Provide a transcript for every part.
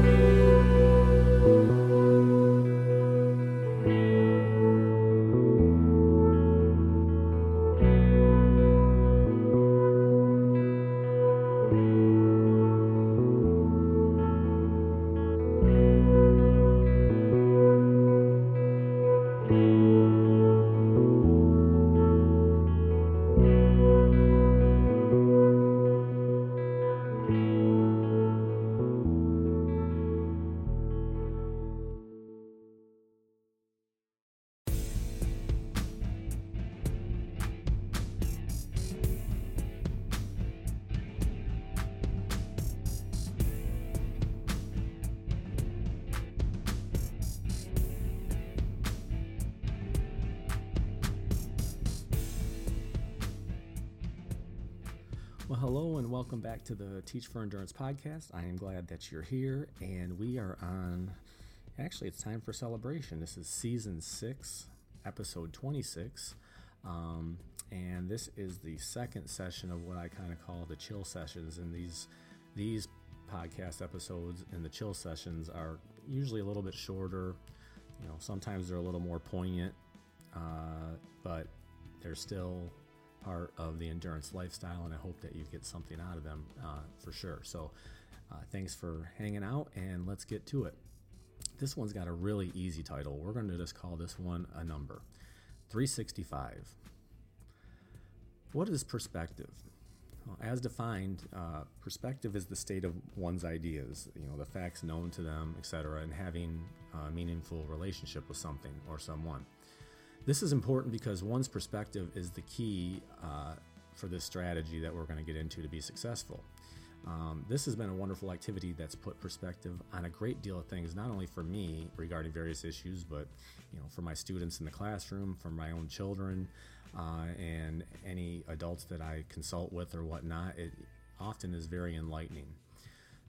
Amen. Hello and welcome back to the Teach for Endurance podcast. I am glad that you're here, and we are on. Actually, it's time for celebration. This is season six, episode 26. Um, and this is the second session of what I kind of call the chill sessions. And these these podcast episodes and the chill sessions are usually a little bit shorter. You know, sometimes they're a little more poignant, uh, but they're still part of the endurance lifestyle, and I hope that you get something out of them uh, for sure. So, uh, thanks for hanging out, and let's get to it. This one's got a really easy title. We're going to just call this one a number 365. What is perspective? Well, as defined, uh, perspective is the state of one's ideas, you know, the facts known to them, etc., and having a meaningful relationship with something or someone. This is important because one's perspective is the key uh, for this strategy that we're going to get into to be successful. Um, this has been a wonderful activity that's put perspective on a great deal of things, not only for me regarding various issues, but you know, for my students in the classroom, for my own children, uh, and any adults that I consult with or whatnot. It often is very enlightening.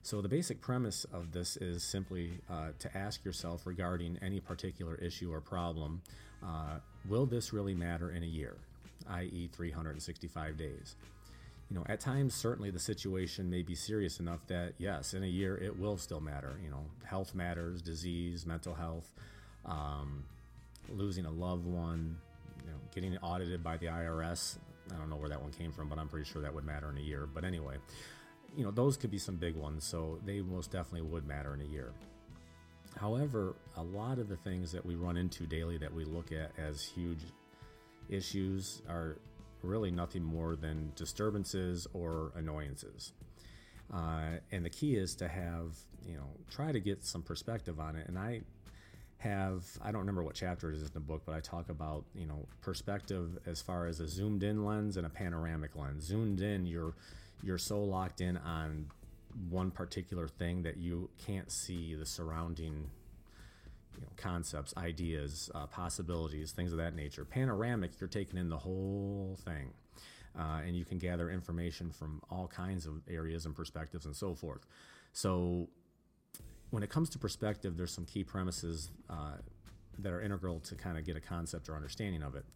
So, the basic premise of this is simply uh, to ask yourself regarding any particular issue or problem uh, will this really matter in a year, i.e., 365 days? You know, at times, certainly the situation may be serious enough that, yes, in a year it will still matter. You know, health matters, disease, mental health, um, losing a loved one, you know, getting audited by the IRS. I don't know where that one came from, but I'm pretty sure that would matter in a year. But anyway, you know, those could be some big ones, so they most definitely would matter in a year. However, a lot of the things that we run into daily that we look at as huge issues are really nothing more than disturbances or annoyances. Uh, and the key is to have, you know, try to get some perspective on it. And I have, I don't remember what chapter it is in the book, but I talk about, you know, perspective as far as a zoomed in lens and a panoramic lens. Zoomed in, you're you're so locked in on one particular thing that you can't see the surrounding you know, concepts, ideas, uh, possibilities, things of that nature. Panoramic, you're taking in the whole thing. Uh, and you can gather information from all kinds of areas and perspectives and so forth. So, when it comes to perspective, there's some key premises uh, that are integral to kind of get a concept or understanding of it.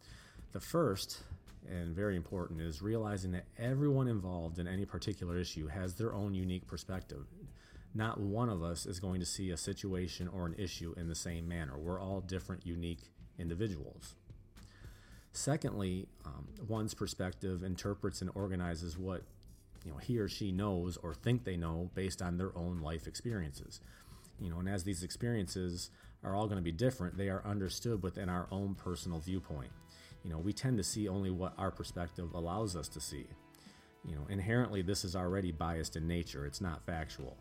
The first and very important is realizing that everyone involved in any particular issue has their own unique perspective. Not one of us is going to see a situation or an issue in the same manner. We're all different, unique individuals. Secondly, um, one's perspective interprets and organizes what you know he or she knows or think they know based on their own life experiences. You know, and as these experiences are all going to be different, they are understood within our own personal viewpoint you know, we tend to see only what our perspective allows us to see. You know, inherently, this is already biased in nature, it's not factual.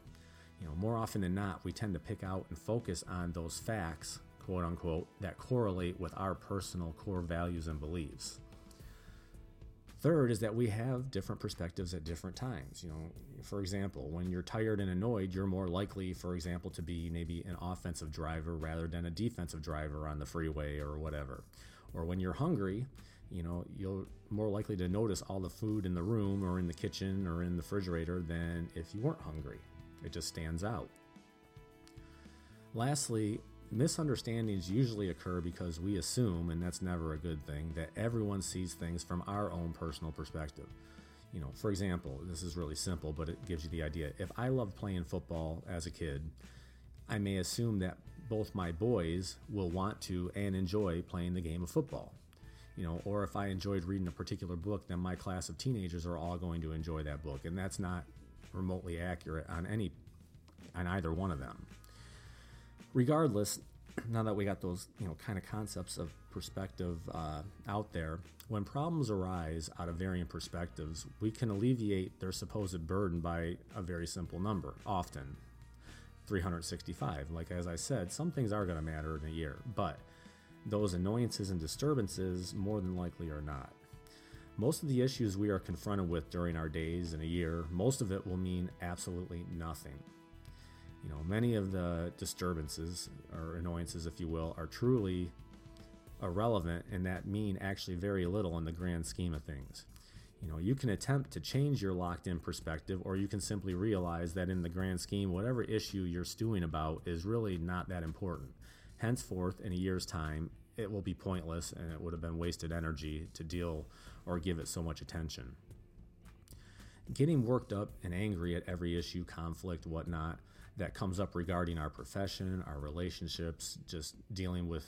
You know, more often than not, we tend to pick out and focus on those facts, quote unquote, that correlate with our personal core values and beliefs. Third is that we have different perspectives at different times. You know, for example, when you're tired and annoyed, you're more likely, for example, to be maybe an offensive driver rather than a defensive driver on the freeway or whatever. Or when you're hungry, you know, you're more likely to notice all the food in the room or in the kitchen or in the refrigerator than if you weren't hungry. It just stands out. Lastly, misunderstandings usually occur because we assume, and that's never a good thing, that everyone sees things from our own personal perspective. You know, for example, this is really simple, but it gives you the idea. If I loved playing football as a kid, I may assume that both my boys will want to and enjoy playing the game of football. You know, or if I enjoyed reading a particular book, then my class of teenagers are all going to enjoy that book, and that's not remotely accurate on any on either one of them. Regardless, now that we got those you know kind of concepts of perspective uh, out there, when problems arise out of varying perspectives, we can alleviate their supposed burden by a very simple number. Often, 365. Like as I said, some things are going to matter in a year, but those annoyances and disturbances more than likely are not. Most of the issues we are confronted with during our days in a year, most of it will mean absolutely nothing. You know, many of the disturbances or annoyances, if you will, are truly irrelevant and that mean actually very little in the grand scheme of things. You know, you can attempt to change your locked in perspective, or you can simply realize that in the grand scheme, whatever issue you're stewing about is really not that important. Henceforth, in a year's time, it will be pointless and it would have been wasted energy to deal or give it so much attention. Getting worked up and angry at every issue, conflict, whatnot, that comes up regarding our profession, our relationships, just dealing with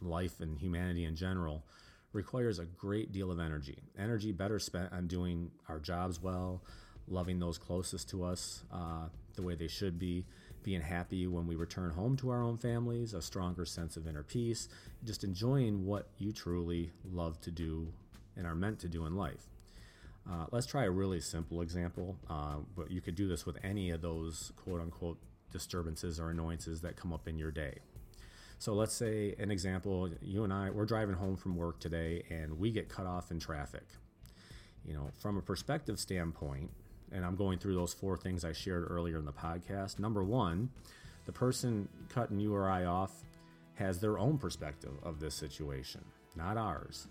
life and humanity in general requires a great deal of energy. Energy better spent on doing our jobs well, loving those closest to us uh, the way they should be, being happy when we return home to our own families, a stronger sense of inner peace, just enjoying what you truly love to do and are meant to do in life. Uh, let's try a really simple example, uh, but you could do this with any of those quote unquote disturbances or annoyances that come up in your day. So let's say an example, you and I, we're driving home from work today and we get cut off in traffic. You know, from a perspective standpoint, and I'm going through those four things I shared earlier in the podcast. Number one, the person cutting you or I off has their own perspective of this situation, not ours.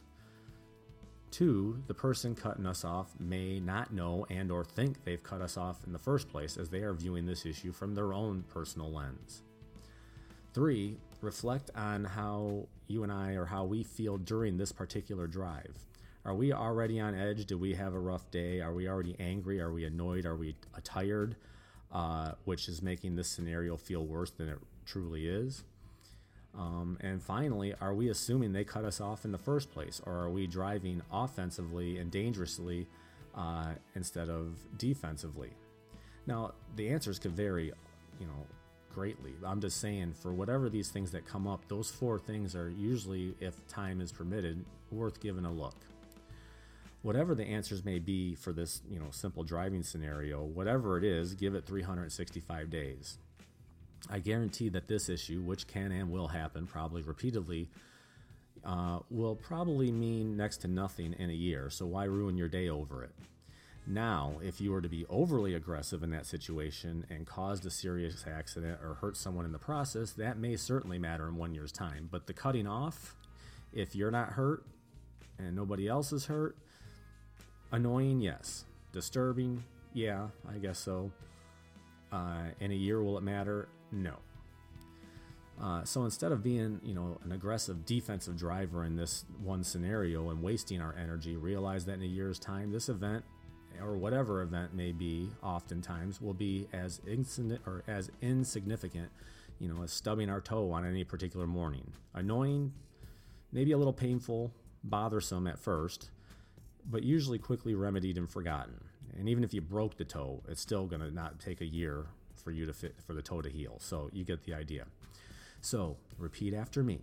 Two, the person cutting us off may not know and or think they've cut us off in the first place as they are viewing this issue from their own personal lens. Three, reflect on how you and I or how we feel during this particular drive. Are we already on edge? Do we have a rough day? Are we already angry? Are we annoyed? Are we tired? Uh, which is making this scenario feel worse than it truly is. Um, and finally, are we assuming they cut us off in the first place, or are we driving offensively and dangerously uh, instead of defensively? Now, the answers could vary, you know, greatly. I'm just saying, for whatever these things that come up, those four things are usually, if time is permitted, worth giving a look. Whatever the answers may be for this, you know, simple driving scenario, whatever it is, give it 365 days. I guarantee that this issue, which can and will happen probably repeatedly, uh, will probably mean next to nothing in a year. So why ruin your day over it? Now, if you were to be overly aggressive in that situation and caused a serious accident or hurt someone in the process, that may certainly matter in one year's time. But the cutting off, if you're not hurt and nobody else is hurt, annoying, yes. Disturbing, yeah, I guess so. Uh, in a year, will it matter? No. Uh, so instead of being, you know, an aggressive defensive driver in this one scenario and wasting our energy, realize that in a year's time, this event or whatever event may be, oftentimes will be as insignificant or as insignificant, you know, as stubbing our toe on any particular morning. Annoying, maybe a little painful, bothersome at first, but usually quickly remedied and forgotten. And even if you broke the toe, it's still going to not take a year for you to fit for the toe to heal. So you get the idea. So repeat after me.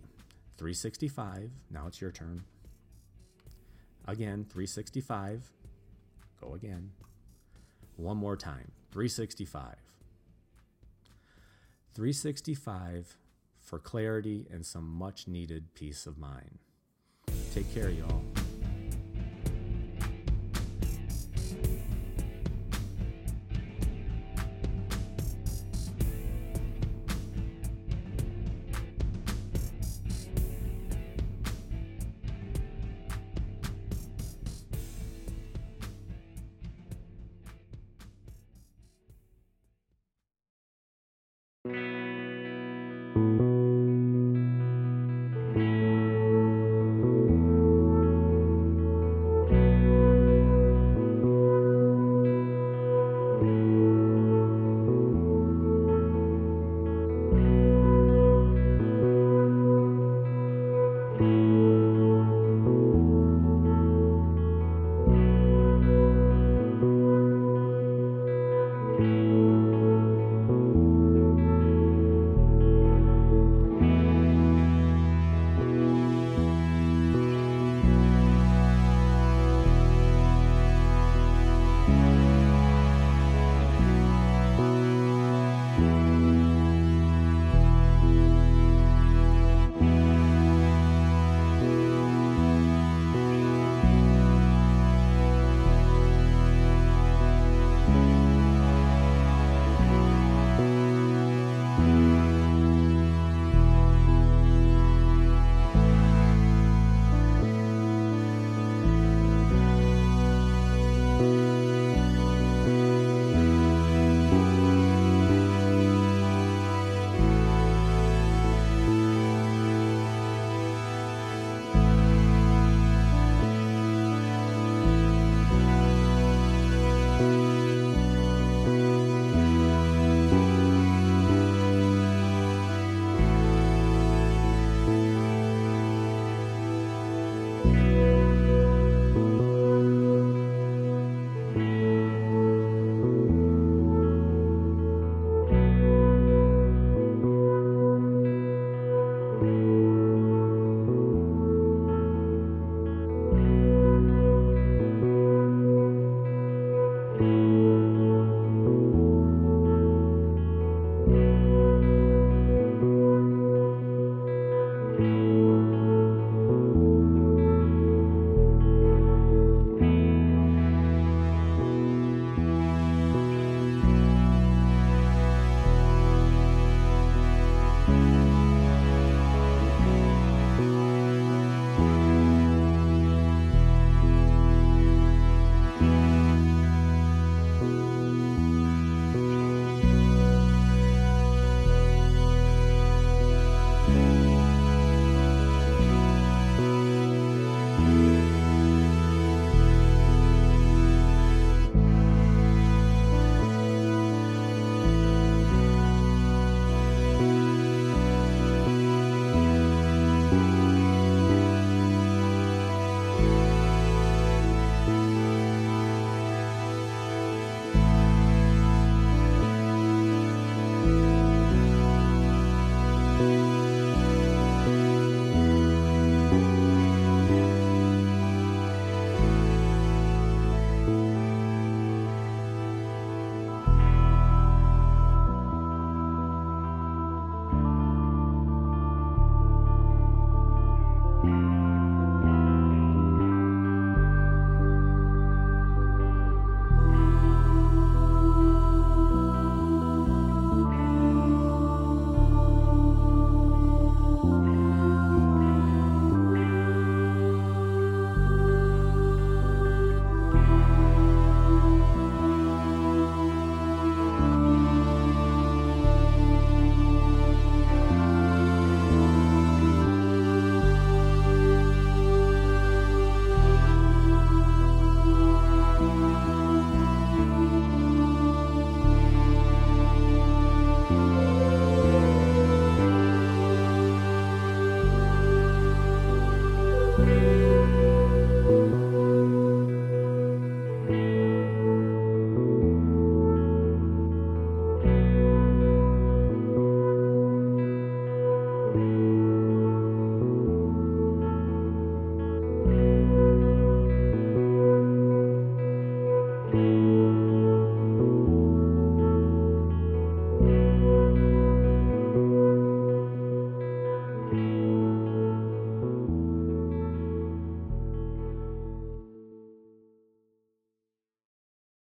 365. Now it's your turn. Again, 365. Go again. One more time. 365. 365 for clarity and some much needed peace of mind. Take care, y'all.